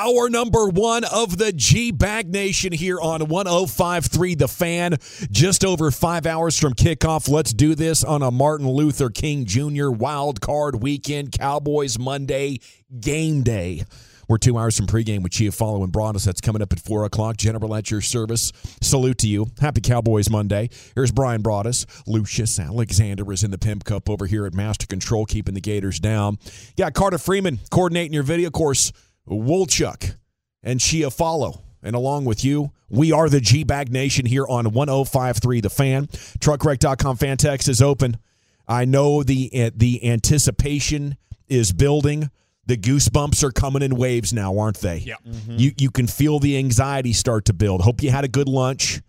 Hour number one of the G Bag Nation here on 1053 The Fan. Just over five hours from kickoff. Let's do this on a Martin Luther King Jr. wild card weekend. Cowboys Monday game day. We're two hours from pregame with Chiafalo and Broaddus. That's coming up at 4 o'clock. General at your service. Salute to you. Happy Cowboys Monday. Here's Bryan Broaddus. Lucius Alexander is in the Pimp Cup over here at Master Control, keeping the Gators down. Yeah, Carter Freeman coordinating your video course. Wolchuk and Chiafalo. And along with you, we are the G Bag Nation here on 1053 The Fan. Truckwreck.com fan text is open. I know the the anticipation is building. The goosebumps are coming in waves now, aren't they? Yeah. Mm-hmm. You you can feel the anxiety start to build. Hope you had a good lunch.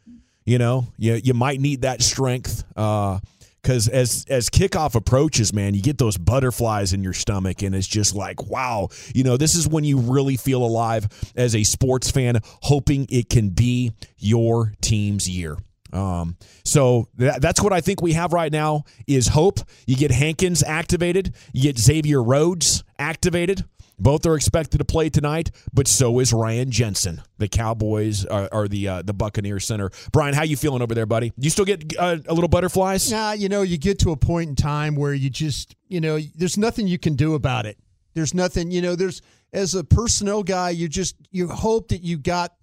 You know, you you might need that strength. Uh, because as as kickoff approaches man you get those butterflies in your stomach and it's just like wow you know this is when you really feel alive as a sports fan hoping it can be your team's year um, so that, that's what I think we have right now is hope. You get Hankins activated, you get Xavier Rhodes activated. Both are expected to play tonight, but so is Ryan Jensen. The Cowboys are, are the uh, the Buccaneer center. Brian, how you feeling over there, buddy? You still get uh, a little butterflies? Nah, you know, you get to a point in time where you just, you know, there's nothing you can do about it. There's nothing, you know, there's as a personnel guy, you just you hope that you got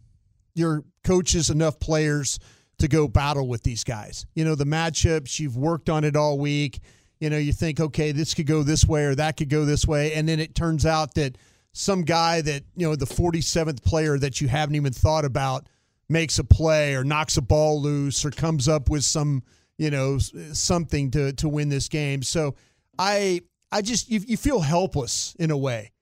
your coaches enough players to go battle with these guys. You know, the matchups, you've worked on it all week you know, you think, okay, this could go this way or that could go this way. And then it turns out that some guy that, you know, the 47th player that you haven't even thought about makes a play or knocks a ball loose or comes up with some, you know, something to, to win this game. So I, I just, you, you feel helpless in a way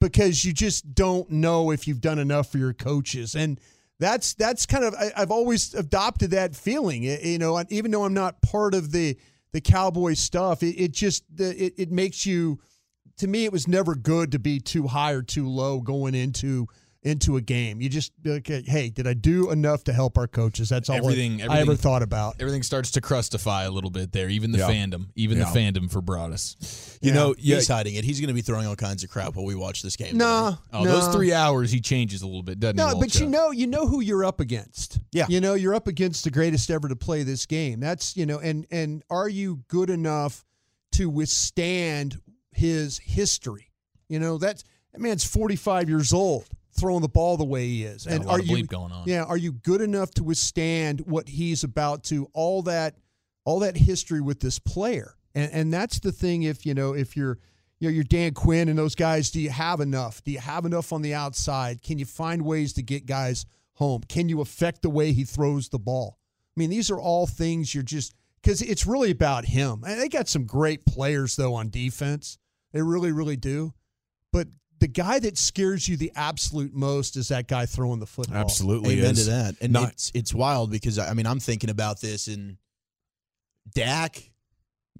because you just don't know if you've done enough for your coaches. And, that's that's kind of I, have always adopted that feeling. You know, even though I'm not part of the the Cowboy stuff, it, it just it, it makes you. To me, it was never good to be too high or too low going into into a game. You just okay, hey, did I do enough to help our coaches? That's all everything, I, everything, I ever thought about. Everything starts to crustify a little bit there. Even the yeah. fandom, even yeah. the fandom for Broaddus. You yeah. know, he's hiding it. He's going to be throwing all kinds of crap while we watch this game. No, oh, no. those three hours he changes a little bit, doesn't no, he? No, but you know, you know who you're up against. Yeah, you know, you're up against the greatest ever to play this game. That's you know, and and are you good enough to withstand his history? You know, that's that man's 45 years old throwing the ball the way he is. and are you going on? Yeah, are you good enough to withstand what he's about to all that all that history with this player? And and that's the thing if you know if you're you know, you're Dan Quinn and those guys, do you have enough? Do you have enough on the outside? Can you find ways to get guys home? Can you affect the way he throws the ball? I mean, these are all things you're just because it's really about him. And they got some great players though on defense. They really, really do. But the guy that scares you the absolute most is that guy throwing the football. Absolutely, amen is. to that. And Not, it's it's wild because I mean I'm thinking about this and Dak.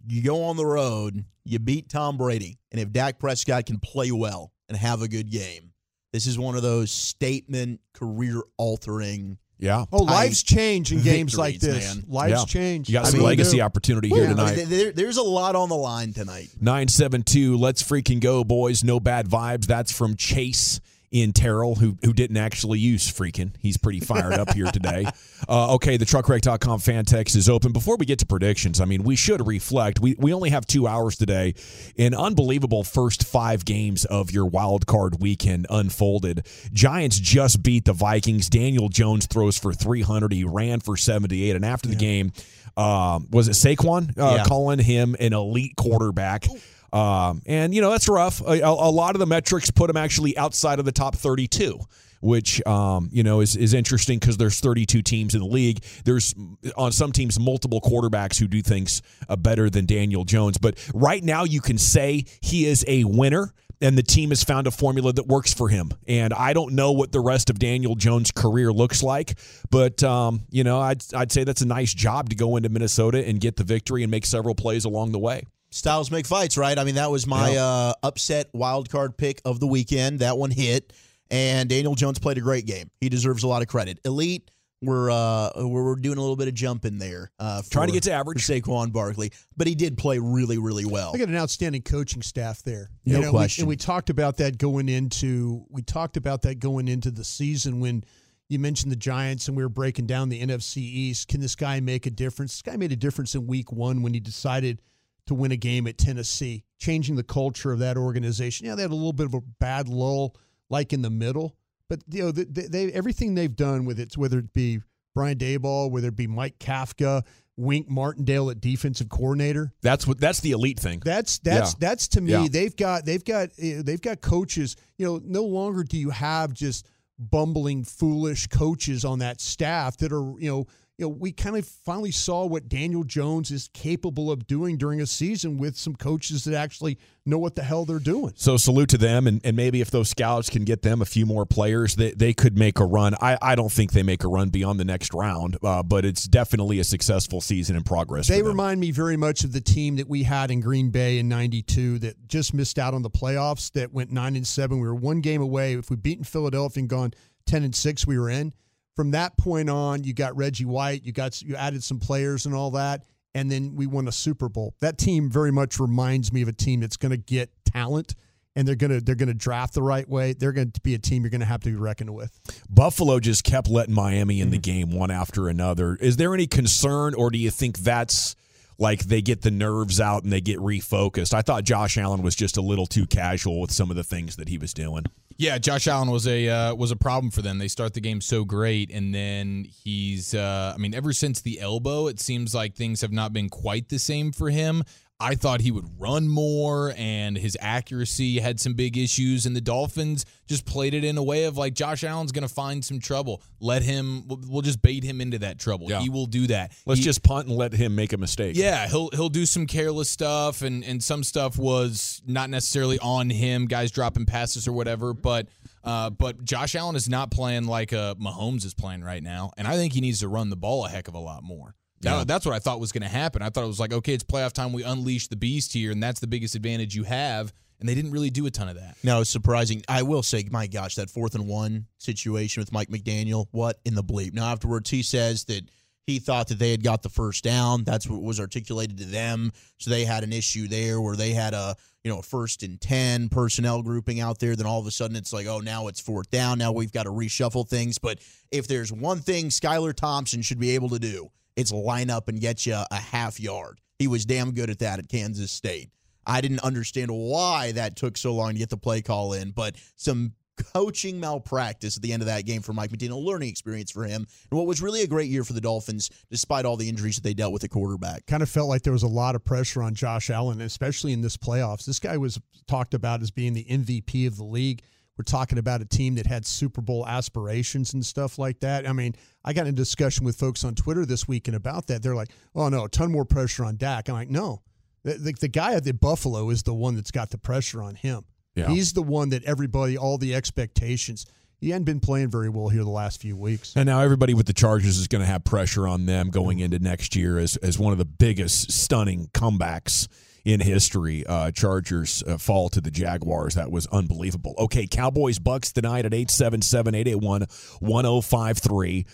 You go on the road, you beat Tom Brady, and if Dak Prescott can play well and have a good game, this is one of those statement career altering yeah. Oh, life's change in games like this. Man. Life's yeah. change. You got some I mean, legacy opportunity here tonight. There, there's a lot on the line tonight. 972. Let's freaking go, boys. No bad vibes. That's from Chase in Terrell, who who didn't actually use freaking. He's pretty fired up here today. Uh, okay, the truckwreck.com fan text is open. Before we get to predictions, I mean, we should reflect. We, we only have two hours today. An unbelievable first five games of your wild card weekend unfolded. Giants just beat the Vikings. Daniel Jones throws for 300. He ran for 78. And after the game, um, was it Saquon uh, yeah. calling him an elite quarterback? Um, and you know that's rough. A, a, lot of the metrics put him actually outside of the top 32 which um, you know is, is interesting because there's 32 teams in the league. There's on some teams multiple quarterbacks who do things uh, better than Daniel Jones. But right now, you can say he is a winner. And the team has found a formula that works for him. And I don't know what the rest of Daniel Jones' career looks like, but um, you know, I'd I'd say that's a nice job to go into Minnesota and get the victory and make several plays along the way. Styles make fights, right? I mean, that was my yeah. uh, upset wild card pick of the weekend. That one hit, and Daniel Jones played a great game. He deserves a lot of credit. Elite, we're uh, we're doing a little bit of jumping there, uh, for, trying to get to average. For Saquon Barkley, but he did play really, really well. I got an outstanding coaching staff there. No you know, question. We, and we talked about that going into we talked about that going into the season when you mentioned the Giants and we were breaking down the NFC East. Can this guy make a difference? This guy made a difference in Week One when he decided to win a game at Tennessee, changing the culture of that organization. Yeah, they had a little bit of a bad lull, like in the middle, but you know, they, they everything they've done with it, whether it be Brian Daboll, whether it be Mike Kafka, Wink Martindale at defensive coordinator. That's what that's the elite thing. That's that's yeah. that's to me. Yeah. They've got they've got they've got coaches. You know, no longer do you have just bumbling, foolish coaches on that staff that are you know you know, we kind of finally saw what Daniel Jones is capable of doing during a season with some coaches that actually know what the hell they're doing. So salute to them, and, and maybe if those scouts can get them a few more players, they, they could make a run. I, I don't think they make a run beyond the next round, uh, but it's definitely a successful season in progress. They remind me very much of the team that we had in Green Bay in '92 that just missed out on the playoffs. That went nine and seven. We were one game away. If we beaten Philadelphia and gone ten and six, we were in from that point on, you got Reggie White, you got you added some players and all that, and then we won a Super Bowl. That team very much reminds me of a team that's going to get talent and they're gonna they're gonna draft the right way. They're going to be a team you're going to have to be reckoned with. Buffalo just kept letting Miami in mm-hmm. the game one after another. Is there any concern, or do you think that's like they get the nerves out and they get refocused? I thought Josh Allen was just a little too casual with some of the things that he was doing. Yeah, Josh Allen was a uh, was a problem for them. They start the game so great, and then he's. Uh, I mean, ever since the elbow, it seems like things have not been quite the same for him. I thought he would run more and his accuracy had some big issues and the Dolphins just played it in a way of like Josh Allen's going to find some trouble. Let him we'll just bait him into that trouble. Yeah. He will do that. Let's he, just punt and let him make a mistake. Yeah, he'll he'll do some careless stuff and and some stuff was not necessarily on him, guys dropping passes or whatever, but uh, but Josh Allen is not playing like uh, Mahomes is playing right now, and I think he needs to run the ball a heck of a lot more. Yeah. that's what I thought was going to happen. I thought it was like, okay, it's playoff time. We unleash the beast here, and that's the biggest advantage you have. And they didn't really do a ton of that. No, it's surprising. I will say, my gosh, that fourth and one situation with Mike McDaniel, what in the bleep? Now, afterwards, he says that he thought that they had got the first down. That's what was articulated to them. So they had an issue there where they had a you know a first and ten personnel grouping out there. Then all of a sudden it's like, oh, now it's fourth down. Now we've got to reshuffle things. But if there's one thing Skylar Thompson should be able to do, it's line up and get you a half yard. He was damn good at that at Kansas State. I didn't understand why that took so long to get the play call in, but some coaching malpractice at the end of that game for Mike McDaniel, a learning experience for him, and what was really a great year for the Dolphins, despite all the injuries that they dealt with at quarterback. Kind of felt like there was a lot of pressure on Josh Allen, especially in this playoffs. This guy was talked about as being the MVP of the league. We're talking about a team that had Super Bowl aspirations and stuff like that. I mean, I got in a discussion with folks on Twitter this weekend about that. They're like, "Oh no, a ton more pressure on Dak." I'm like, "No, the, the, the guy at the Buffalo is the one that's got the pressure on him. Yeah. He's the one that everybody, all the expectations." He hadn't been playing very well here the last few weeks. And now everybody with the Chargers is going to have pressure on them going into next year as, as one of the biggest stunning comebacks in history. Uh, Chargers uh, fall to the Jaguars. That was unbelievable. Okay, Cowboys Bucks tonight at 877 881 1053.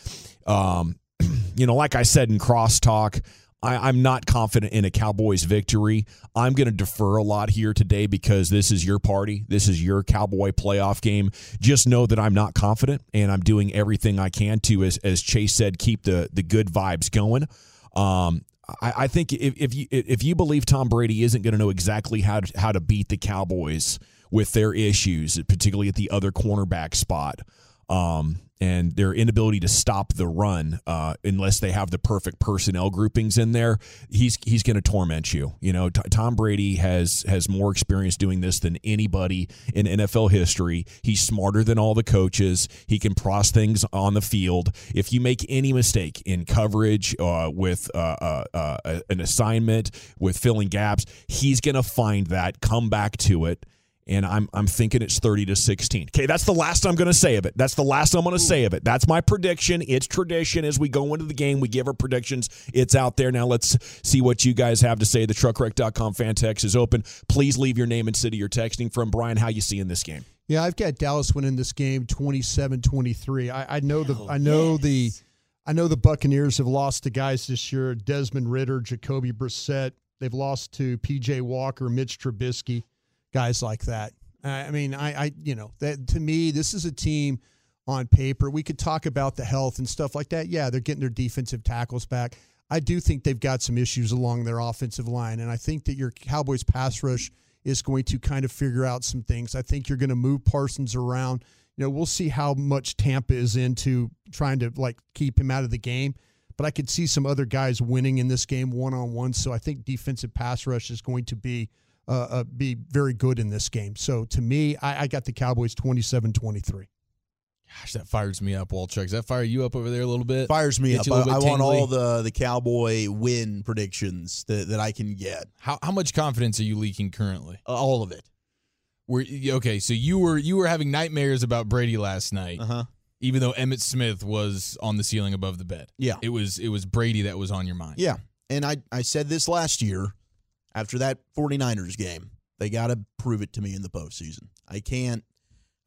Um, you know, like I said in crosstalk, I, am not confident in a Cowboys victory. I'm going to defer a lot here today because this is your party. This is your Cowboy playoff game. Just know that I'm not confident, and I'm doing everything I can to, as, as Chase said, keep the the good vibes going. Um, I, I think if, if you if you believe Tom Brady isn't going to know exactly how to, how to beat the Cowboys with their issues, particularly at the other cornerback spot, um, and their inability to stop the run uh, unless they have the perfect personnel groupings in there, he's he's going to torment you. You know, T- Tom Brady has has more experience doing this than anybody in NFL history. He's smarter than all the coaches. He can process things on the field. If you make any mistake in coverage uh, with uh, uh, uh an assignment, with filling gaps, he's going to find that, come back to it and I'm I'm thinking it's 30 to 16. Okay, that's the last I'm going to say of it. That's the last I'm going to say of it. That's my prediction. It's tradition as we go into the game. We give our predictions. It's out there. Now let's see what you guys have to say. The truckwreck.com fan text is open. Please leave your name and city you're texting from. Brian, how you see in this game? Yeah, I've got Dallas winning this game 27-23. I, I know the I know yes. the I know the Buccaneers have lost to guys this year, Desmond Ridder, Jacoby Brissett. They've lost to PJ Walker, Mitch Trubisky guys like that. I mean, I, I, you know, that to me, this is a team on paper. We could talk about the health and stuff like that. Yeah, they're getting their defensive tackles back. I do think they've got some issues along their offensive line, and I think that your Cowboys pass rush is going to kind of figure out some things. I think you're going to move Parsons around. You know, we'll see how much Tampa is into trying to like keep him out of the game. But I could see some other guys winning in this game one on one. So I think defensive pass rush is going to be uh, uh, be very good in this game. So to me, I, I got the Cowboys 27 23. Gosh, that fires me up, Walchuk. Does that fire you up over there a little bit? Fires me up. I, I want all the the Cowboy win predictions that, that I can get. How how much confidence are you leaking currently? Uh, all of it. Were okay? So you were you were having nightmares about Brady last night. Uh huh. Even though Emmitt Smith was on the ceiling above the bed. Yeah. It was it was Brady that was on your mind. Yeah. And I I said this last year after that 49ers game. They got to prove it to me in the postseason. I can't.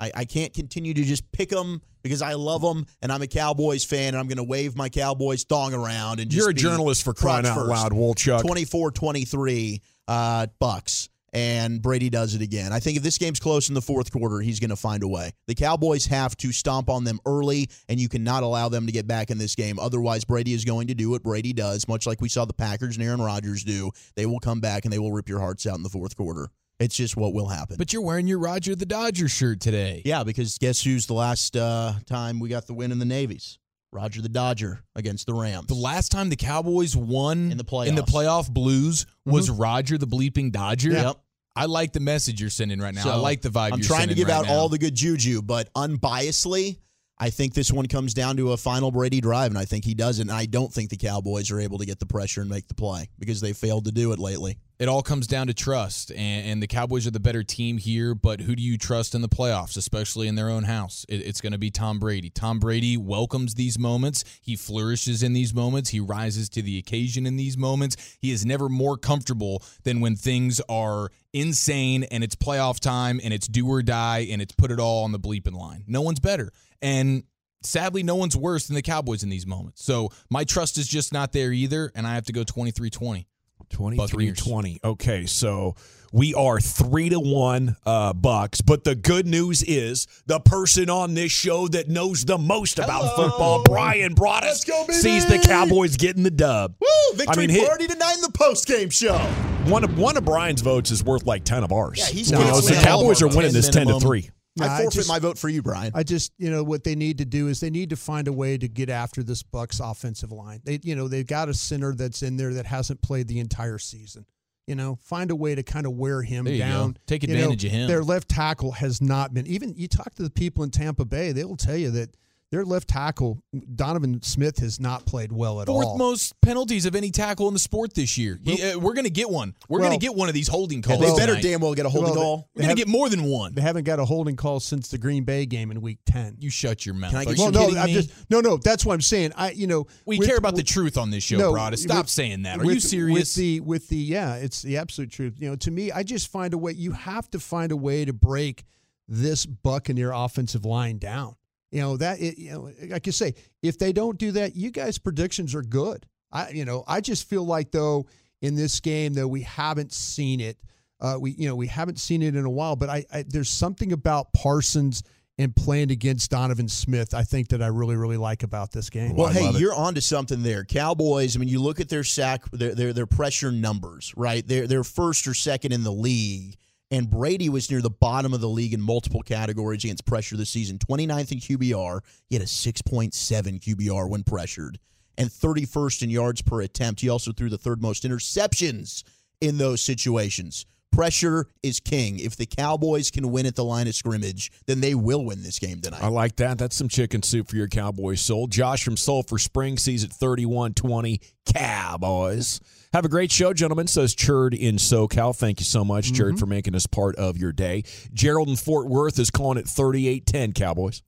I, I can't continue to just pick them because I love them and I'm a Cowboys fan and I'm going to wave my Cowboys thong around and You're a journalist for crying out first. loud, Wolchuk. 24-23 uh, Bucks and Brady does it again. I think if this game's close in the fourth quarter, he's going to find a way. The Cowboys have to stomp on them early, and you cannot allow them to get back in this game. Otherwise, Brady is going to do what Brady does, much like we saw the Packers and Aaron Rodgers do. They will come back and they will rip your hearts out in the fourth quarter. It's just what will happen. But you're wearing your Roger the Dodger shirt today. Yeah, because guess who's the last uh, time we got the win in the Navies? Roger the Dodger against the Rams. The last time the Cowboys won in the playoffs, in the playoff blues was mm-hmm. Roger the bleeping Dodger. Yep. I like the message you're sending right now. So I like the vibe. I'm trying to give right out now. all the good juju, but unbiasedly, I think this one comes down to a final Brady drive, and I think he does it. And I don't think the Cowboys are able to get the pressure and make the play because they failed to do it lately. It all comes down to trust, and, and the Cowboys are the better team here. But who do you trust in the playoffs, especially in their own house? It, it's going to be Tom Brady. Tom Brady welcomes these moments. He flourishes in these moments. He rises to the occasion in these moments. He is never more comfortable than when things are insane and it's playoff time and it's do or die and it's put it all on the bleeping line. No one's better. And sadly, no one's worse than the Cowboys in these moments. So my trust is just not there either, and I have to go 23 20. 23 20. Okay, so we are three to one uh, Bucks. But the good news is the person on this show that knows the most about Hello. football, Bryan Broaddus, sees the Cowboys getting the dub. Woo! Victory I mean, party tonight in the post game show. One of one of Brian's votes is worth like ten of ours. Yeah, he's you know, so the Cowboys are winning this ten to three. I forfeit I just, my vote for you, Brian. I just, you know, what they need to do is they need to find a way to get after this Bucks offensive line. They, you know, they've got a center that's in there that hasn't played the entire season. You know, find a way to kind of wear him down. Go. Take advantage you know, of him. Their left tackle has not been. Even you talk to the people in Tampa Bay, they will tell you that their left tackle Donovan Smith has not played well at Fourth all. Fourth most penalties of any tackle in the sport this year. Well, uh, we're going to get one. We're well, going to get one of these holding calls. they better tonight. damn well get a holding well, call. We're going to get more than one. They haven't got a holding call since the Green Bay game in Week Ten. You shut your mouth. Can I get well, no, I'm just no, no. That's what I'm saying. I, you know, we with, care about with, the truth on this show, no, Brada. Stop with, saying that. Are you serious? With the with the yeah, it's the absolute truth. You know, to me, I just find a way. You have to find a way to break this Buccaneer offensive line down. You know that it, you know, like you say, if they don't do that, you guys' predictions are good. I you know I just feel like though in this game though we haven't seen it. Uh, we you know we haven't seen it in a while, but I, I there's something about Parsons and playing against Donovan Smith, I think that I really, really like about this game. Well, hey, you're onto something there. Cowboys, I mean, you look at their sack, their, their, their pressure numbers, right? They're, they're first or second in the league And Brady was near the bottom of the league in multiple categories against pressure this season 29th in QBR. He had a 6.7 QBR when pressured, and 31st in yards per attempt. He also threw the third most interceptions in those situations. Pressure is king. If the Cowboys can win at the line of scrimmage, then they will win this game tonight. I like that. That's some chicken soup for your Cowboys soul. Josh from Sulphur Springs sees it 31 20 Cowboys. Have a great show, gentlemen, says Churd in SoCal. Thank you so much, mm-hmm. Churd, for making us part of your day. Gerald in Fort Worth is calling it 3810 Cowboys.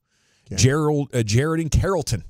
Okay. Gerald, uh, Jared in Carrollton,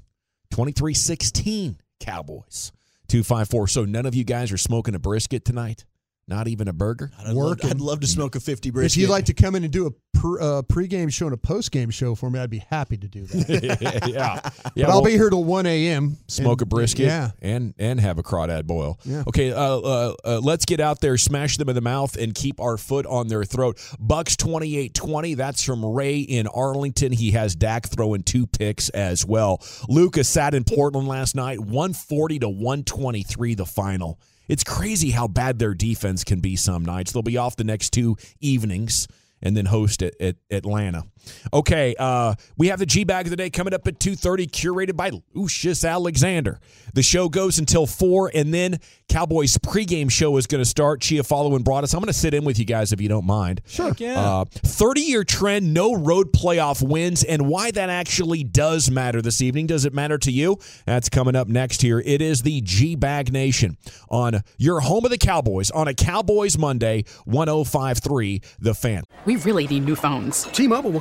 2316 Cowboys. 254. So none of you guys are smoking a brisket tonight? Not even a burger. I'd love, I'd love to smoke a fifty brisket. If you'd like to come in and do a pre, uh, pregame show and a postgame show for me, I'd be happy to do that. yeah, yeah. But I'll be here till one a.m. Smoke and, a brisket, yeah, and and have a crawdad boil. Yeah. Okay, uh, uh, uh, let's get out there, smash them in the mouth, and keep our foot on their throat. Bucks 28-20. That's from Ray in Arlington. He has Dak throwing two picks as well. Lucas sat in Portland last night, one forty to one twenty three. The final. It's crazy how bad their defense can be some nights. They'll be off the next two evenings and then host it at Atlanta. Okay, uh, we have the G Bag of the Day coming up at 2.30, curated by Lucius Alexander. The show goes until 4, and then Cowboys pregame show is going to start. Chiafalo and us. I'm going to sit in with you guys if you don't mind. Sure. Yeah. 30-year uh, trend, no road playoff wins, and why that actually does matter this evening. Does it matter to you? That's coming up next here. It is the G Bag Nation on your home of the Cowboys on a Cowboys Monday, 105.3 The Fan. We really need new phones. T-Mobile will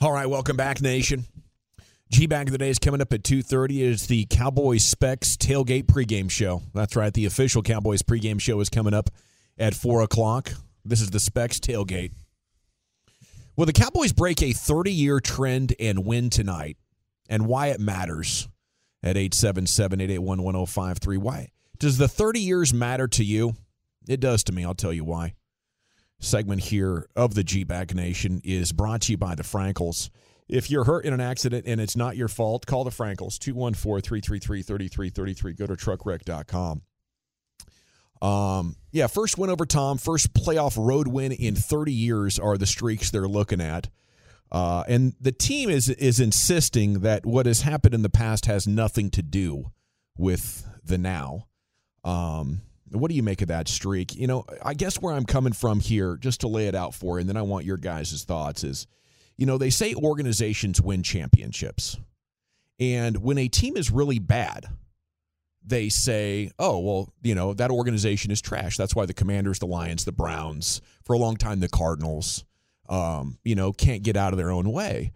All right, welcome back, Nation. G Bag of the Day is coming up at 2.30. It is the Cowboys Specs Tailgate pregame show. That's right, the official Cowboys pregame show is coming up at 4 o'clock. This is the Specs Tailgate. Will the Cowboys break a 30-year trend and win tonight? And why it matters at 877-881-1053. Why? Does the 30 years matter to you? It does to me. I'll tell you why segment here of the G Bag Nation is brought to you by the Frankels. If you're hurt in an accident and it's not your fault, call the Frankels 214 333 3333. Go to truckwreck.com. Um, yeah, first win over Tom, first playoff road win in 30 years are the streaks they're looking at. Uh, and the team is is insisting that what has happened in the past has nothing to do with the now. Um, what do you make of that streak? You know, I guess where I'm coming from here, just to lay it out for you, and then I want your guys' thoughts is, you know, they say organizations win championships. And when a team is really bad, they say, oh, well, you know, that organization is trash. That's why the Commanders, the Lions, the Browns, for a long time, the Cardinals, um, you know, can't get out of their own way.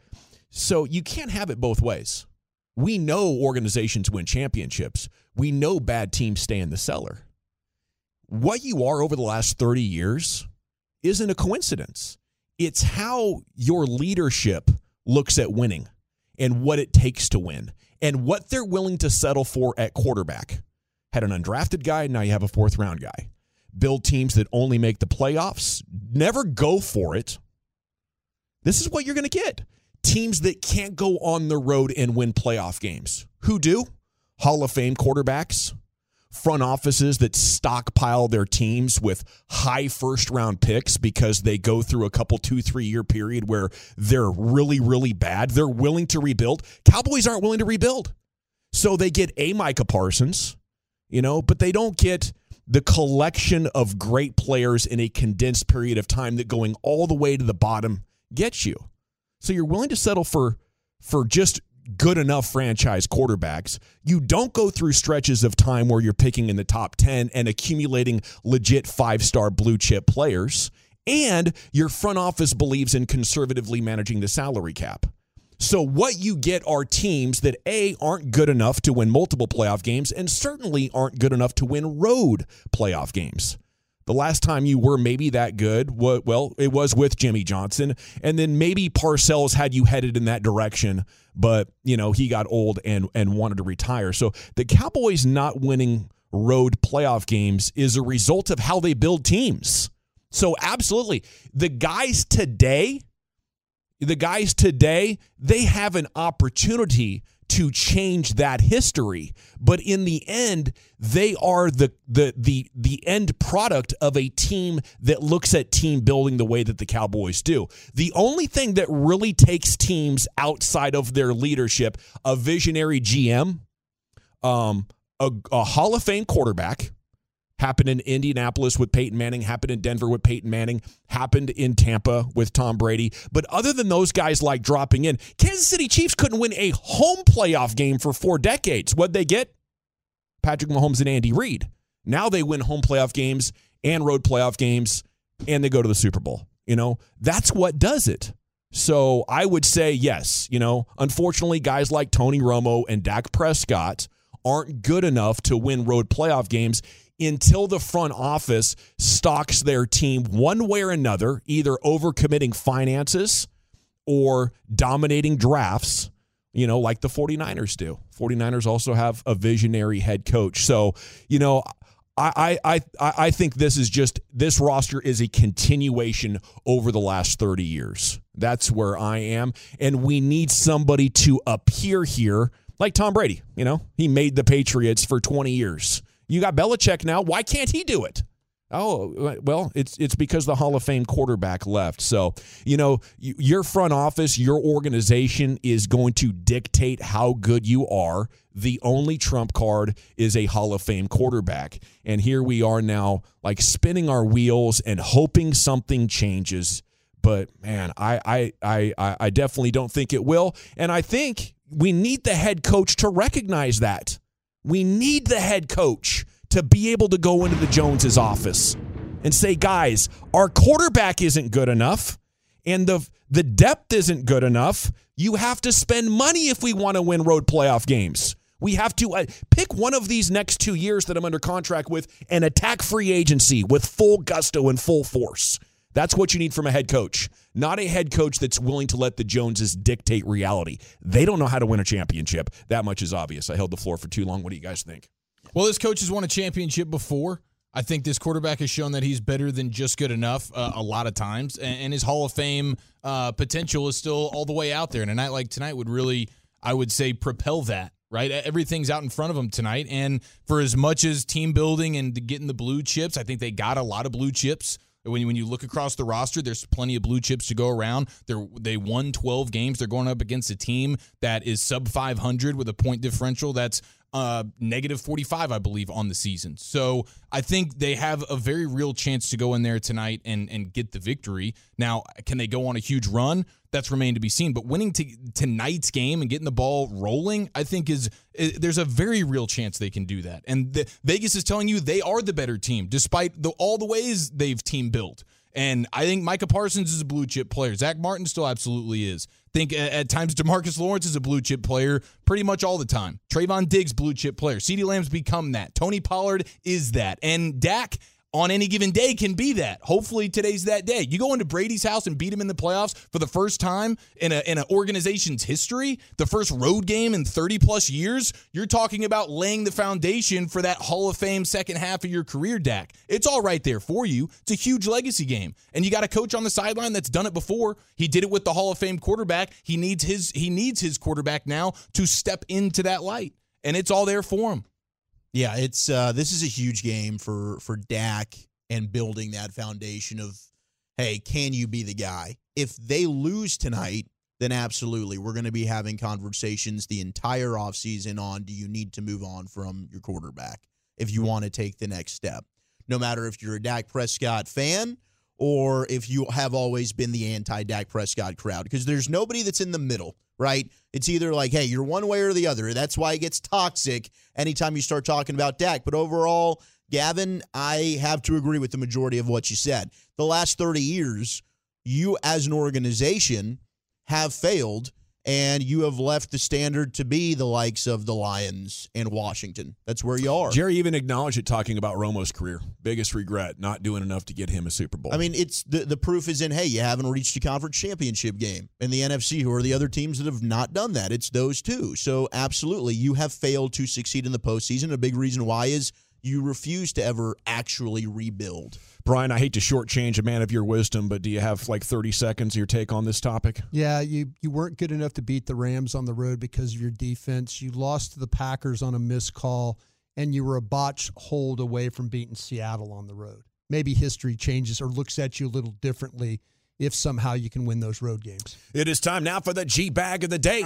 So you can't have it both ways. We know organizations win championships. We know bad teams stay in the cellar what you are over the last 30 years isn't a coincidence. It's how your leadership looks at winning and what it takes to win and what they're willing to settle for at quarterback. Had an undrafted guy, now you have a fourth round guy. Build teams that only make the playoffs, never go for it. This is what you're going to get. Teams that can't go on the road and win playoff games. Who do? Hall of Fame quarterbacks front offices that stockpile their teams with high first round picks because they go through a couple two three year period where they're really really bad. They're willing to rebuild. Cowboys aren't willing to rebuild. So they get a micah parsons you know but they don't get the collection of great players in a condensed period of time that going all the way to the bottom gets you. So you're willing to settle for for just good enough franchise quarterbacks. You don't go through stretches of time where you're picking in the top 10 and accumulating legit five-star blue chip players. And your front office believes in conservatively managing the salary cap. So, what you get are teams that A, aren't good enough to win multiple playoff games and certainly aren't good enough to win road playoff games. The last time you were maybe that good, well, it was with Jimmy Johnson. And then maybe Parcells had you headed in that direction, but, you know, he got old and, and wanted to retire. So the Cowboys not winning road playoff games is a result of how they build teams. So, absolutely. The guys today, the guys today, they have an opportunity to change that history but in the end they are the the the the end product of a team that looks at team building the way that the Cowboys do. The only thing that really takes teams outside of their leadership a visionary GM um a, a Hall of Fame quarterback happened in Indianapolis with Peyton Manning, happened in Denver with Peyton Manning, happened in Tampa with Tom Brady. But other than those guys like dropping in, Kansas City Chiefs couldn't win a home playoff game for four decades. What'd they get? Patrick Mahomes and Andy Reid. Now they win home playoff games and road playoff games and they go to the Super Bowl. You know, that's what does it. So I would say yes. You know, unfortunately, guys like Tony Romo and Dak Prescott aren't good enough to win road playoff games until the front office stocks their team one way or another, either overcommitting finances or dominating drafts, you know, like the 49ers do. 49ers also have a visionary head coach. So, you know, I, I, I, I think this is just this roster is a continuation over the last 30 years. That's where I am. And we need somebody to appear here like Tom Brady. You know, he made the Patriots for 20 years. You got Belichick now. Why can't he do it? Oh, well, it's it's because the Hall of Fame quarterback left. So, you know, your front office, your organization is going to dictate how good you are. The only trump card is a Hall of Fame quarterback. And here we are now like spinning our wheels and hoping something changes. But man, I I I I definitely don't think it will. And I think we need the head coach to recognize that. We need the head coach to be able to go into the Joneses office and say, guys, our quarterback isn't good enough and the the depth isn't good enough. You have to spend money if we want to win road playoff games. We have to uh, pick one of these next two years that I'm under contract with and attack free agency with full gusto and full force. That's what you need from a head coach, not a head coach that's willing to let the Joneses dictate reality. They don't know how to win a championship. That much is obvious. I held the floor for too long. What do you guys think? Well, this coach has won a championship before. I think this quarterback has shown that he's better than just good enough uh, a lot of times, and, and his Hall of Fame uh, potential is still all the way out there. And a night like tonight would really, I would say, propel that. Right, everything's out in front of him tonight, and for as much as team building and getting the blue chips, I think they got a lot of blue chips when when you look across the roster, there's plenty of blue chips to go around. They they won 12 games. They're going up against a team that is sub 500 with a point differential that's uh, negative 45, I believe, on the season. So I think they have a very real chance to go in there tonight and and get the victory. Now, can they go on a huge run? That's remained to be seen. But winning to, tonight's game and getting the ball rolling, I think is, is there's a very real chance they can do that. And the, Vegas is telling you they are the better team, despite the, all the ways they've team built. And I think Micah Parsons is a blue chip player. Zack Martin still absolutely is. Think at times DeMarcus Lawrence is a blue chip player pretty much all the time. Trevon Diggs, blue chip player. CeeDee Lamb's become that. Tony Pollard is that. And Dak on any given day can be that. Hopefully today's that day. You go into Brady's house and beat him in the playoffs for the first time in a in an organization's history, the first road game in 30 plus years, you're talking about laying the foundation for that Hall of Fame second half of your career, Dak. It's all right there for you. It's a huge legacy game. And you got a coach on the sideline that's done it before. He did it with the Hall of Fame quarterback. He needs his he needs his quarterback now to step into that light. And it's all there for him. Yeah, it's uh, this is a huge game for for Dak and building that foundation of, hey, can you be the guy? If they lose tonight, then absolutely, we're going to be having conversations the entire offseason on do you need to move on from your quarterback if you want to take the next step. No matter if you're a Dak Prescott fan or if you have always been the anti Dak Prescott crowd. Because there's nobody that's in the middle, right? It's either like, hey, you're one way or the other. That's why it gets toxic anytime you start talking about Dak. But overall, Gavin, I have to agree with the majority of what you said. The last 30 years, you as an organization have failed and you have left the standard to be the likes of the Lions and Washington. That's where you are. Jerry even acknowledged it talking about Romo's career. Biggest regret, not doing enough to get him a Super Bowl. I mean, it's the the proof is in hey, you haven't reached a conference championship game in the NFC. Who are the other teams that have not done that? It's those two. So absolutely, you have failed to succeed in the postseason. A big reason why is you refuse to ever actually rebuild. Brian, I hate to shortchange a man of your wisdom, but do you have like 30 seconds your take on this topic? Yeah, you you weren't good enough to beat the Rams on the road because of your defense. You lost to the Packers on a missed call, and you were a botch hold away from beating Seattle on the road. Maybe history changes or looks at you a little differently if somehow you can win those road games. It is time now for the G bag of the day.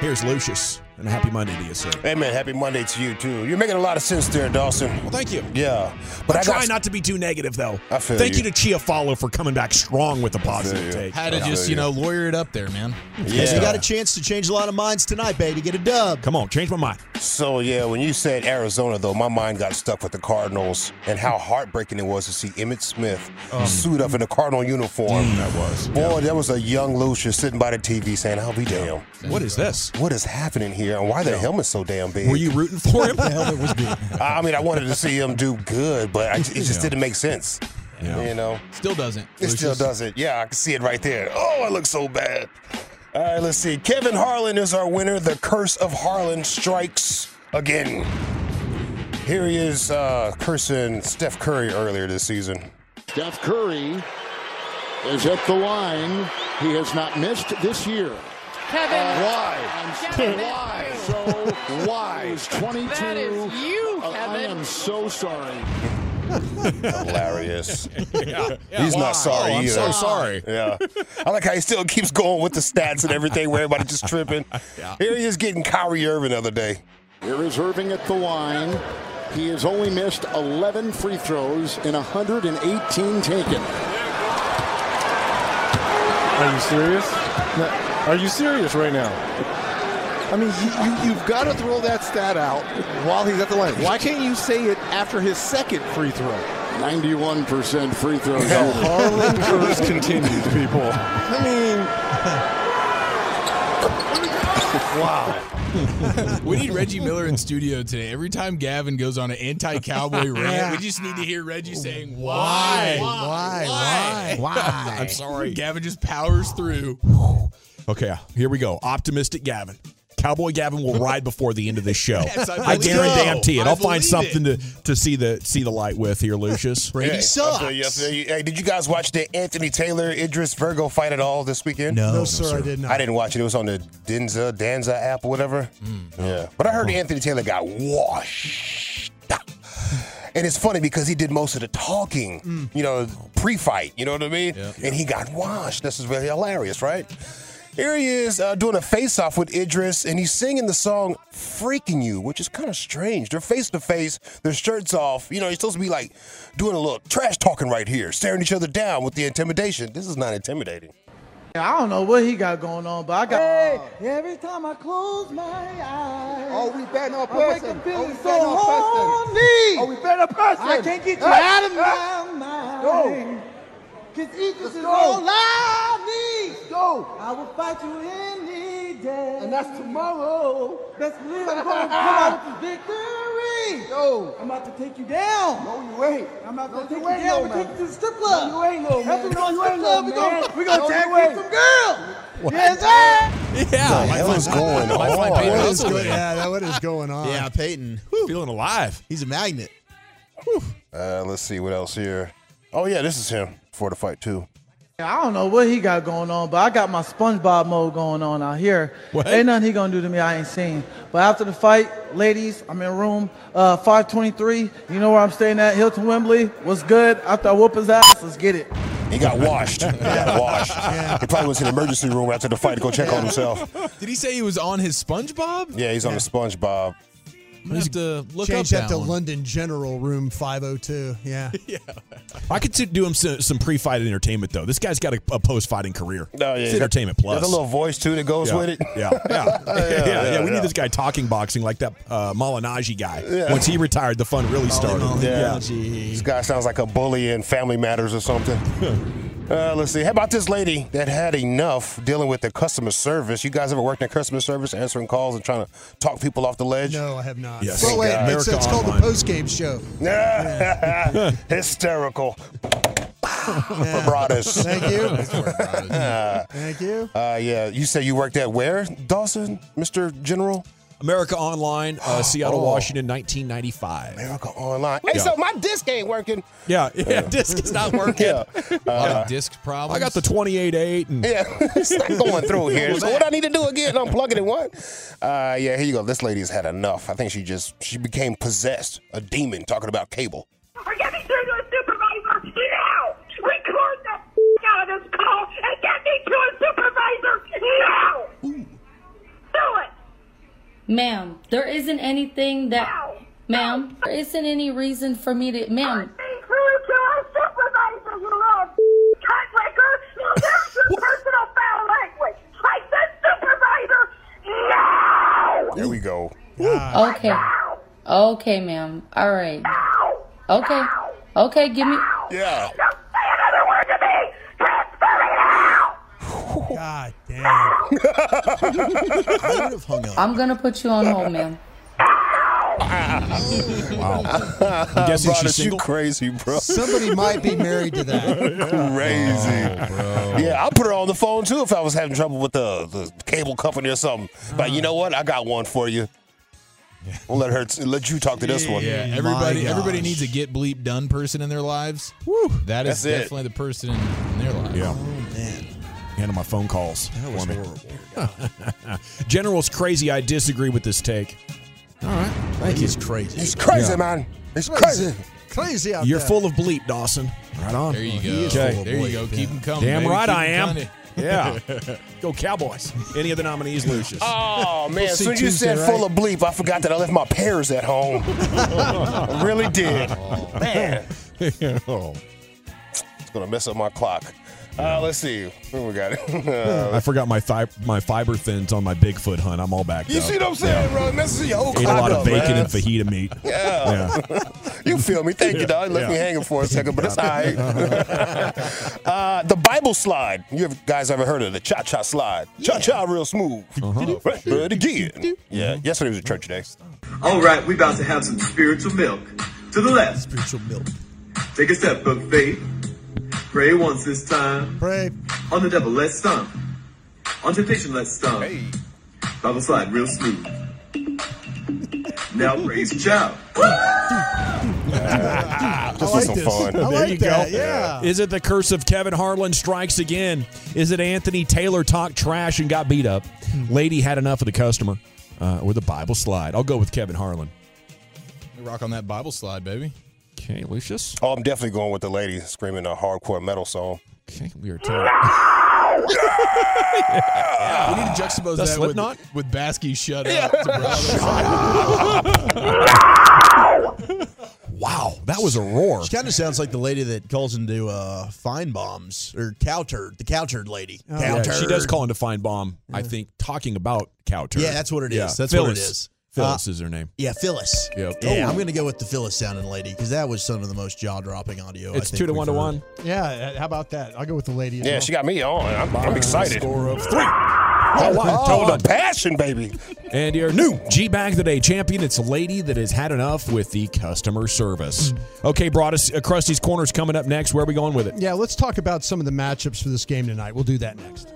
Here's Lucius, and a happy Monday to you, sir. Hey man, happy Monday to you too. You're making a lot of sense there, Dawson. Well, thank you. Yeah, But I I try got- not to be too negative, though. I feel Thank you, you. to Chiafalo for coming back strong with a positive you. take. Had to just, feel you know, lawyer it up there, man. Because you got a chance to change a lot of minds tonight, baby. Get a dub. Come on, change my mind. So yeah, when you said Arizona though, my mind got stuck with the Cardinals and how heartbreaking it was to see Emmitt Smith um, suit up in a Cardinal uniform. Mm. that was. Boy, that was a young Lucius sitting by the TV saying, "I'll be damn, What is this? what is happening here, and why the helmet so damn big?" Were you rooting for him? The helmet was big. I mean, I wanted to see him do good, but I, it just didn't make sense. Yeah. You know. Still doesn't. It still Lucius. doesn't. Yeah, I can see it right there. Oh, I look so bad. All right, let's see. Kevin Harlan is our winner. The curse of Harlan strikes again. Here he is uh, cursing Steph Curry earlier this season. Steph Curry is at the line. He has not missed this year. Kevin. Why? Kevin. Why? So why? He's 22. That is you, Uh, I am so sorry. Hilarious. yeah. He's Why? not sorry Oh, I'm either. so sorry. Yeah. I like how he still keeps going with the stats and everything where everybody just tripping. Yeah. Here he is getting Kyrie Irving the other day. Here is Irving at the line. He has only missed 11 free throws in 118 taken. Are you serious? No, Are you serious right now? I mean, you, you, you've got to throw that stat out while he's at the line. Why can't you say it after his second free throw? 91% free throws. The Harlan curse continues, people. I mean, wow. We need Reggie Miller in studio today. Every time Gavin goes on an anti-cowboy rant, we just need to hear Reggie saying why, Why? Why? Why? I'm sorry. Gavin just powers through. Okay, here we go. Optimistic Gavin. Cowboy Gavin will ride before the end of this show. Yes, I I believe guarantee it. I I'll find believe something to, to see the see the light with here, Lucius. Brady Hey, sucks. you, you. Hey, did you guys watch the Anthony Taylor Idris Virgo fight at all this weekend? No. No, sir, I did not. I didn't watch it. It was on the Denza Danza app or whatever. Mm. Yeah, but I heard Anthony Taylor got washed. And it's funny because he did most of the talking, mm. you know, pre-fight. You know what I mean? And he got washed. This is really hilarious, right? Here he is uh, doing a face-off with Idris, and he's singing the song "Freaking You," which is kind of strange. They're face to face, their shirts off. You know, he's supposed to be like doing a little trash talking right here, staring each other down with the intimidation. This is not intimidating. I don't know what he got going on, but I got. Hey, every time I close my eyes. Oh, we bet no I wake person. up feeling Oh, we so bet no person. horny. Oh, we bet a person. I can't get you Hey, out of my Go. mind. Cause Idris is go. all I need. Go. I will fight you any day. And that's tomorrow. Best believe I'm gonna come out with the victory. Yo. I'm about to take you down. No, you ain't. I'm about No, to take you you down. no, We're taking you to the strip club. No, you ain't, no, man. we go No, strip you club, ain't, we no, gonna man. we gonna No, tag you team ain't. some girls. Yes, sir. Yeah. The hell is going on? What is Russell going? Yeah, that what is going on? Yeah, Peyton. Feeling alive. He's a magnet. Uh, let's see what else here. Oh yeah, this is him for the fight too. I don't know what he got going on, but I got my SpongeBob mode going on out here. What? Ain't nothing he gonna do to me I ain't seen. But after the fight, ladies, I'm in room uh, 523. You know where I'm staying at? Hilton Wembley. What's good? After I whoop his ass, let's get it. He got washed. He got washed. He probably was in the emergency room after the fight to go check on himself. Did he say he was on his SpongeBob? Yeah, he's on the SpongeBob. I'm gonna have to look Change up that that to one. London General Room 502. Yeah. yeah. I could see- do him some, some pre-fight entertainment though. This guy's got a, a post-fighting career. Oh, yeah. It's entertainment plus. There's a little voice too that goes yeah. with it. Yeah, yeah, yeah, yeah, We yeah. need this guy talking boxing like that uh, Malignaggi guy. Yeah. Once he retired, the fun really started. Yeah. This guy sounds like a bully in Family Matters or something. Uh, let's see. How about this lady that had enough dealing with the customer service? You guys ever worked in customer service, answering calls and trying to talk people off the ledge? No, I have not. Yes. Well, wait, it's, it's called the post game show. Hysterical. For Broaddus. Thank you. Thank you. Uh, yeah, you say you worked at where, Dawson, Mr. General? America Online, uh, Seattle, Oh. Washington, 1995. America Online. Hey, Yeah. so my disc ain't working. Yeah, yeah, disc is not working. Yeah. A lot Uh, of disc problems. I got the 28.8 and Yeah, it's not going through here. So what I need to do again? Unplug it and what? Uh, yeah, here you go. This lady's had enough. I think she just she became possessed, a demon talking about cable. Get me through to a supervisor now! Record the f- out of this call and get me to a supervisor now! Do it! Ma'am, there isn't anything that. Ma'am, there isn't any reason for me to. Ma'am, Through to a supervisor, you little cunt breaker! You use your personal foul language! I said supervisor now! There we go. okay. Okay, ma'am. All right. Okay. Okay, give me. Yeah. God damn. I would have hung up. I'm gonna put you on hold, ma'am. Wow. I'm guessing Broaddus, she's you single. crazy, bro. Somebody might be married to that. Crazy. Oh, yeah, I'll put her on the phone too if I was having trouble with the, the cable company or something. But you know what? I got one for you. We'll let her let you talk to this one. Yeah, everybody everybody needs a get bleep done person in their lives. Woo, that is That's it. definitely the person in, in their lives. Yeah. Oh, man, Handle my phone calls. that was for me. horrible. General's crazy. I disagree with this take. All right. Thank you. He's crazy. It's crazy, Yeah. man. It's crazy. Crazy out You're there. full of bleep, Dawson. Right on. There you go. is Okay. There you bleep, go. yeah. Keep them coming. Damn baby. right Keep I 'em am. coming. Yeah. Go Cowboys. Any of the nominees, Lucius. Oh man! As see soon as you Tuesday, said full of bleep, I forgot that I left my pears at home. I really did. Oh, man, Oh. it's gonna mess up my clock. Uh, let's see. Where we got it? Uh, I forgot my thi- my fiber thins on my Bigfoot hunt. I'm all back. you see what I'm saying, bro? It messes your whole Ate a lot of bacon man. and fajita meat. Yeah. You feel me? Thank you, dog. You left me Yeah. hanging for a second, but it's all right. uh, the Bible slide. You ever, guys ever heard of the cha cha slide? Cha cha, real smooth. Uh-huh. Right, do it again. Yeah. Yesterday was a church day. All right, we about to have some spiritual milk. To the left, Spiritual milk. take a step of faith. Pray once this time. Pray. On the devil, let's stomp. On temptation, let's stomp. Bible slide, real smooth. Now praise child. Just I for like some this. fun. I There like you that. go. Yeah. Is it the curse of Kevin Harlan strikes again? Is it Anthony Taylor talked trash and got beat up? Lady had enough of the customer, uh, or the Bible slide? I'll go with Kevin Harlan. Rock on that Bible slide, baby. Okay, Lucius. Oh, I'm definitely going with the lady screaming a hardcore metal song. Okay, we are told. We need to juxtapose The that Slipknot? with, with Baskey shut up. to Wow, that was a roar. She kind of sounds like the lady that calls into uh, fine bombs or cow turd, the cow turd lady. cow Yeah, turd. she does call into Fine Bomb. I think talking about cow turd. Yeah, that's what it is. Yeah, That's Phyllis. what it is. Phyllis Uh, is her name. Yeah, Phyllis. Yep. Yeah, Oh. I'm going to go with the Phyllis sounding lady because that was some of the most jaw dropping audio. I It's think two to we've one to one. Yeah. How about that? I'll go with the lady. Yeah, well. she got me on. I'm, I'm excited. Score of three. Oh, one. oh, Total the passion, baby. And your new G Bag of the Day champion, it's a lady that has had enough with the customer service. Okay, Broaddus uh, Krusty's Corners coming up next. Where are we going with it? Yeah, let's talk about some of the matchups for this game tonight. We'll do that next.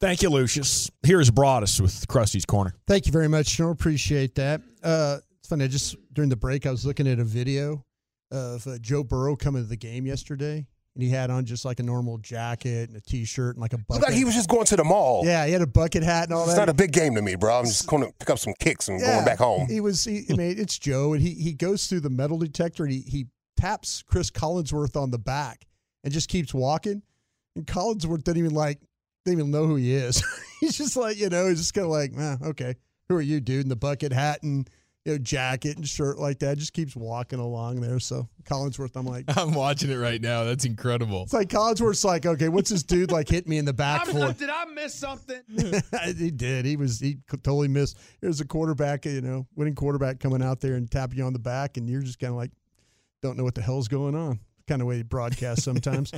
Thank you, Lucius. Here's Broaddus with Krusty's Corner. Thank you very much, Sean. Appreciate that. Uh, it's funny. I just during the break, I was looking at a video of uh, Joe Burrow coming to the game yesterday, and he had on just like a normal jacket and a t-shirt and like a bucket. Looked like he was just going to the mall. Yeah, he had a bucket hat and all It's that. It's not a big game to me, bro. I'm just going to pick up some kicks and going back home. He was. He, I mean, it's Joe, and he he goes through the metal detector and he he taps Cris Collinsworth on the back and just keeps walking. And Collinsworth didn't even like didn't even know who he is. he's just like you know he's just kind of like, eh, okay, who are you, dude? In the bucket hat and you know, jacket and shirt like that. Just keeps walking along there. So Collinsworth, I'm like, I'm watching it right now. That's incredible. it's like Collinsworth's like, okay, what's this dude like hit me in the back for? Did I miss something? he did. He was he totally missed. Here's a quarterback, you know, winning quarterback coming out there and tapping you on the back, and you're just kind of like, don't know what the hell's going on. Kind of way he broadcasts sometimes.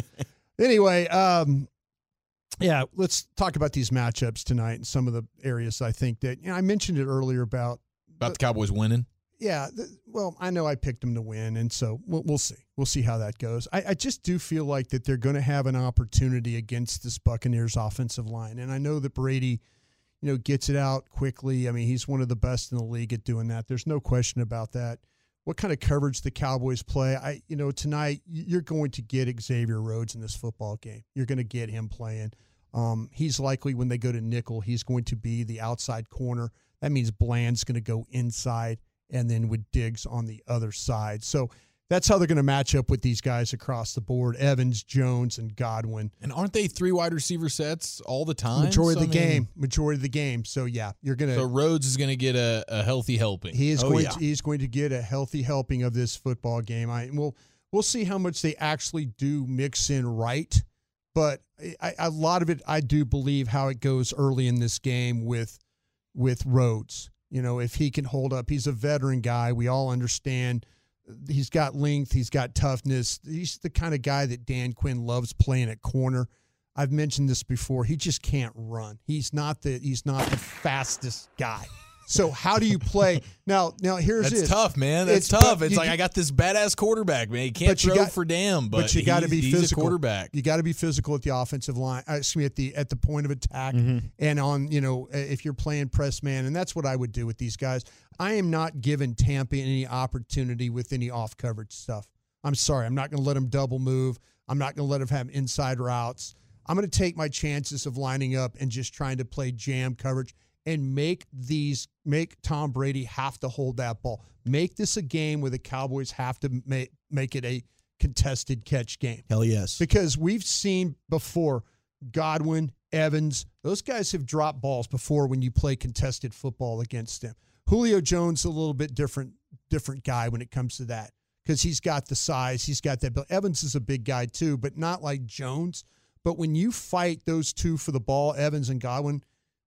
anyway, um, yeah, let's talk about these matchups tonight and some of the areas I think that you know I mentioned it earlier about About the Cowboys winning. yeah, the, well, I know I picked them to win, and so we'll, we'll see. We'll see how that goes. I, I just do feel like that they're going to have an opportunity against this Buccaneers offensive line, and I know that Brady, you know, gets it out quickly. I mean, he's one of the best in the league at doing that. There's no question about that. What kind of coverage the Cowboys play? I, you know, tonight you're going to get Xavier Rhodes in this football game. You're going to get him playing. Um, he's likely when they go to nickel, he's going to be the outside corner. That means Bland's going to go inside, and then with Diggs on the other side. So that's how they're going to match up with these guys across the board: Evans, Jones, and Godwin. And aren't they three wide receiver sets all the time? Majority of the So, I mean, game. Majority of the game. So yeah, you're going to. So Rhodes is going to get a, a healthy helping. He is Oh, going yeah. to he's going to get a healthy helping of this football game. I we'll we'll see how much they actually do mix in right, but I, a lot of it I do believe how it goes early in this game with with Rhodes. You know, if he can hold up, he's a veteran guy. We all understand. He's got length. He's got toughness. He's the kind of guy that Dan Quinn loves playing at corner. I've mentioned this before. He just can't run. He's not the he's not the fastest guy. So how do you play now? Now here's That's it. tough, man. That's but tough. It's you- like I got this badass quarterback, man. He can't but throw got- for damn, but, you got to be physical. a quarterback. You got to be physical at the offensive line. uh, Excuse me, at the at the point of attack, Mm-hmm. and on you know uh, if you're playing press man, and that's what I would do with these guys. I am not giving Tampa any opportunity with any off coverage stuff. I'm sorry, I'm not going to let them double move. I'm not going to let them have inside routes. I'm going to take my chances of lining up and just trying to play jam coverage and make these make Tom Brady have to hold that ball. Make this a game where the Cowboys have to make make it a contested catch game. Hell yes. Because we've seen before Godwin, Evans, those guys have dropped balls before when you play contested football against them. Julio Jones a little bit different different guy when it comes to that because he's got the size, he's got that. Evans is a big guy too, but not like Jones. But when you fight those two for the ball, Evans and Godwin,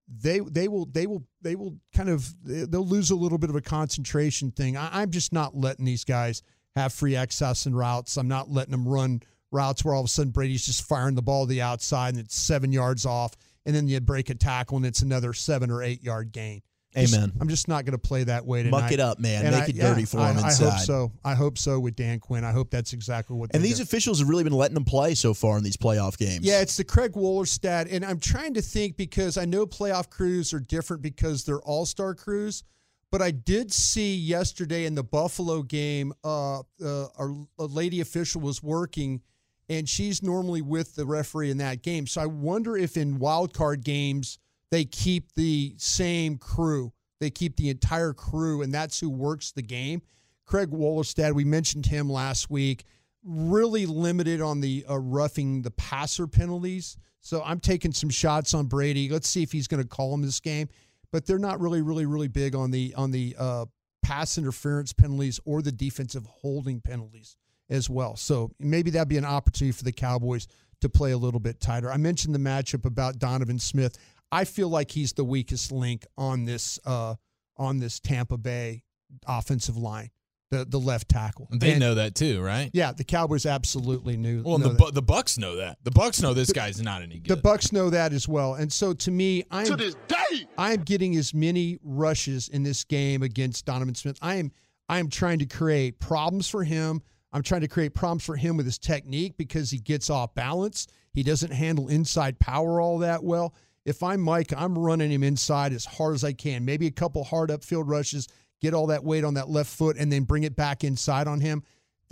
they they will they will they will kind of they'll lose a little bit of a concentration thing. I, I'm just not letting these guys have free access and routes. I'm not letting them run routes where all of a sudden Brady's just firing the ball to the outside and it's seven yards off, and then you break a tackle and it's another seven or eight yard gain. Just- Amen. I'm just not going to play that way tonight. Muck it up, man. And Make I- it dirty for I, 'em I hope so. I hope so with Dan Quinn. I hope that's exactly what. And these do. officials have really been letting them play so far in these playoff games. Yeah, it's the Craig Wrolstad. And I'm trying to think because I know playoff crews are different because they're all star crews. But I did see yesterday in the Buffalo game, uh, uh, our, a lady official was working, and she's normally with the referee in that game. So I wonder if in wild card games they keep the same crew. They keep the entire crew, and that's who works the game. Craig Wrolstad, we mentioned him last week, really limited on the uh, roughing the passer penalties. So I'm taking some shots on Brady. Let's see if he's going to call him this game. But they're not really, really, really big on the on the uh, pass interference penalties or the defensive holding penalties as well. So maybe that'd be an opportunity for the Cowboys to play a little bit tighter. I mentioned the matchup about Donovan Smith. I feel like he's the weakest link on this uh, on this Tampa Bay offensive line, the the left tackle. They And- know that too, right? Yeah, the Cowboys absolutely knew. Well, know the that. The Bucks know that. The Bucks know this guy's not any good. The Bucks know that as well. And so to me, I'm To this day, I'm getting as many rushes in this game against Donovan Smith. I am I am trying to create problems for him. I'm trying to create problems for him with his technique because he gets off balance. He doesn't handle inside power all that well. If I'm Mike, I'm running him inside as hard as I can. Maybe a couple hard upfield rushes, get all that weight on that left foot, and then bring it back inside on him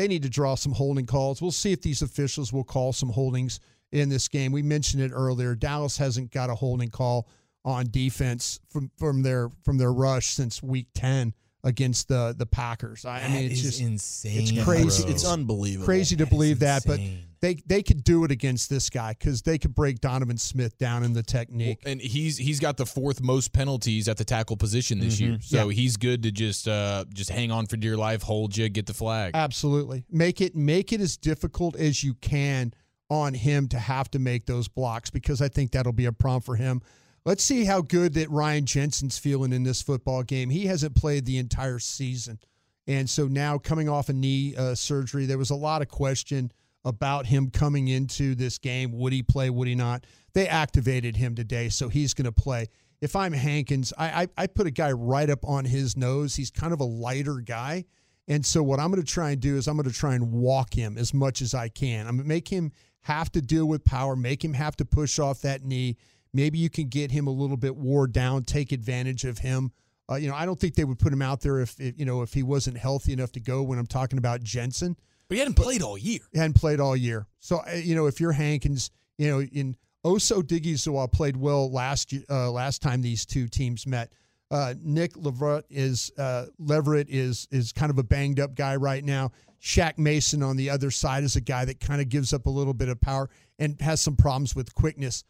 they need to draw some holding calls. We'll see if these officials will call some holdings in this game. We mentioned it earlier. Dallas hasn't got a holding call on defense from from their from their rush since week 10 against the the Packers. I, I mean, it's just insane, It's crazy. bro. It's unbelievable. Crazy to believe that, but they they could do it against this guy because they could break Donovan Smith down in the technique. and he's he's got the fourth most penalties at the tackle position this year. Mhm. So Yeah. he's good to just uh just hang on for dear life, hold you, get the flag. Absolutely. Make it make it as difficult as you can on him to have to make those blocks because I think that'll be a problem for him. Let's see how good that Ryan Jensen's feeling in this football game. He hasn't played the entire season. And so now coming off a knee uh, surgery, there was a lot of question about him coming into this game. Would he play? Would he not? They activated him today, so he's going to play. If I'm Hankins, I, I I put a guy right up on his nose. He's kind of a lighter guy. And so what I'm going to try and do is I'm going to try and walk him as much as I can. I'm going to make him have to deal with power, make him have to push off that knee. Maybe you can get him a little bit wore down, take advantage of him. Uh, you know, I don't think they would put him out there if, if you know if he wasn't healthy enough to go. When I'm talking about Jensen, But he hadn't played all year. He hadn't played all year. So uh, you know, if you're Hankins, you know, in Osa Odighizuwa played well last uh, last time these two teams met. Uh, Nick Leverett is uh, Leverett is is kind of a banged up guy right now. Shaq Mason on the other side is a guy that kind of gives up a little bit of power and has some problems with quickness.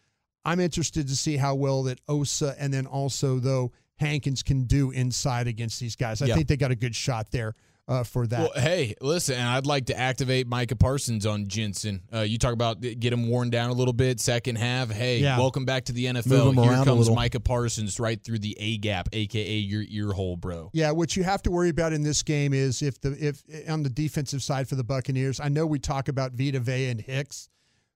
I'm interested to see how well that Osa and then also though Hankins can do inside against these guys. I Yeah. think they got a good shot there uh, for that. Well, hey, listen, I'd like to activate Micah Parsons on Jensen. Uh, you talk about get him worn down a little bit, second half. Hey, Yeah. welcome back to the NFL. Here comes. Micah Parsons right through the A gap, aka your ear hole, bro. Yeah, what you have to worry about in this game is if the if on the defensive side for the Buccaneers, I know we talk about Vita Vea and Hicks,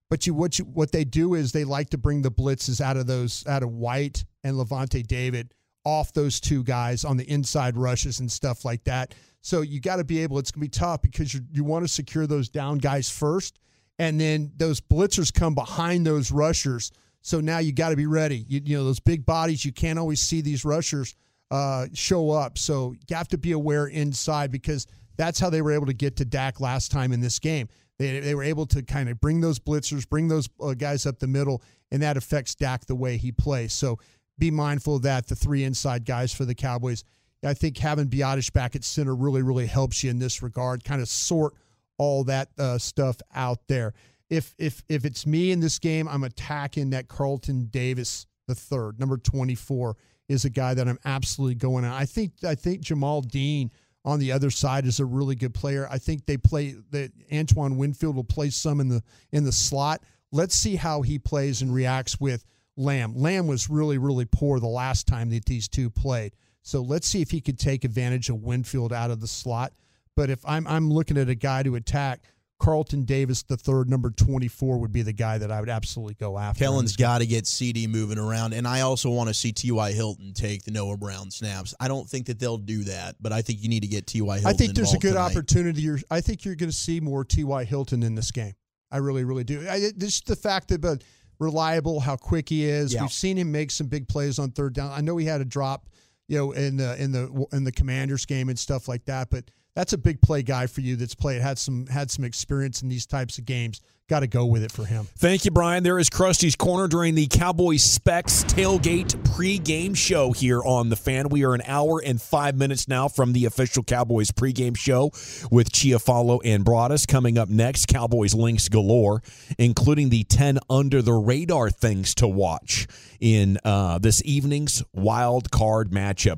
but you what you what they do is they like to bring the blitzes out of those out of White and Lavonte David off those two guys on the inside rushes and stuff like that. So you got to be able. It's gonna be tough because you you want to secure those down guys first, and then those blitzers come behind those rushers. So now you got to be ready. You, you know those big bodies. You can't always see these rushers uh, show up. So you have to be aware inside because that's how they were able to get to Dak last time in this game. They, they were able to kind of bring those blitzers, bring those uh, guys up the middle, and that affects Dak the way he plays. So be mindful of that. The three inside guys for the Cowboys. I think having Biadasz back at center really, really helps you in this regard. Kind of sort all that uh, stuff out there. If if if it's me in this game, I'm attacking that Carlton Davis the third, number 24, is a guy that I'm absolutely going on. I think I think Jamel Dean on the other side is a really good player. I think they play that Antoine Winfield will play some in the in the slot. Let's see how he plays and reacts with Lamb. Lamb was really really poor the last time that these two played. So let's see if he could take advantage of Winfield out of the slot. But if I'm I'm looking at a guy to attack, Carlton Davis, the third, number 24, would be the guy that I would absolutely go after. Kellen's got to get CD moving around, and I also want to see T.Y. Hilton take the Noah Brown snaps. I don't think that they'll do that, but I think you need to get T.Y. Hilton. I think there's a good tonight. opportunity. You're, I think you're going to see more T.Y. Hilton in this game. I really, really do. I, just the fact that, but reliable, how quick he is. Yeah. We've seen him make some big plays on third down. I know he had a drop, you know, in the in the in the Commanders game and stuff like that. But that's a big play guy for you. That's played had some had some experience in these types of games. Got to go with it for him. Thank you, Brian. There is Krusty's Corner during the Cowboys Specs tailgate pregame show here on The Fan. We are an hour and five minutes now from the official Cowboys pregame show with Chiafalo and Broaddus. Coming up next, Cowboys links galore, including the 10 under the radar things to watch in uh, this evening's wild card matchup.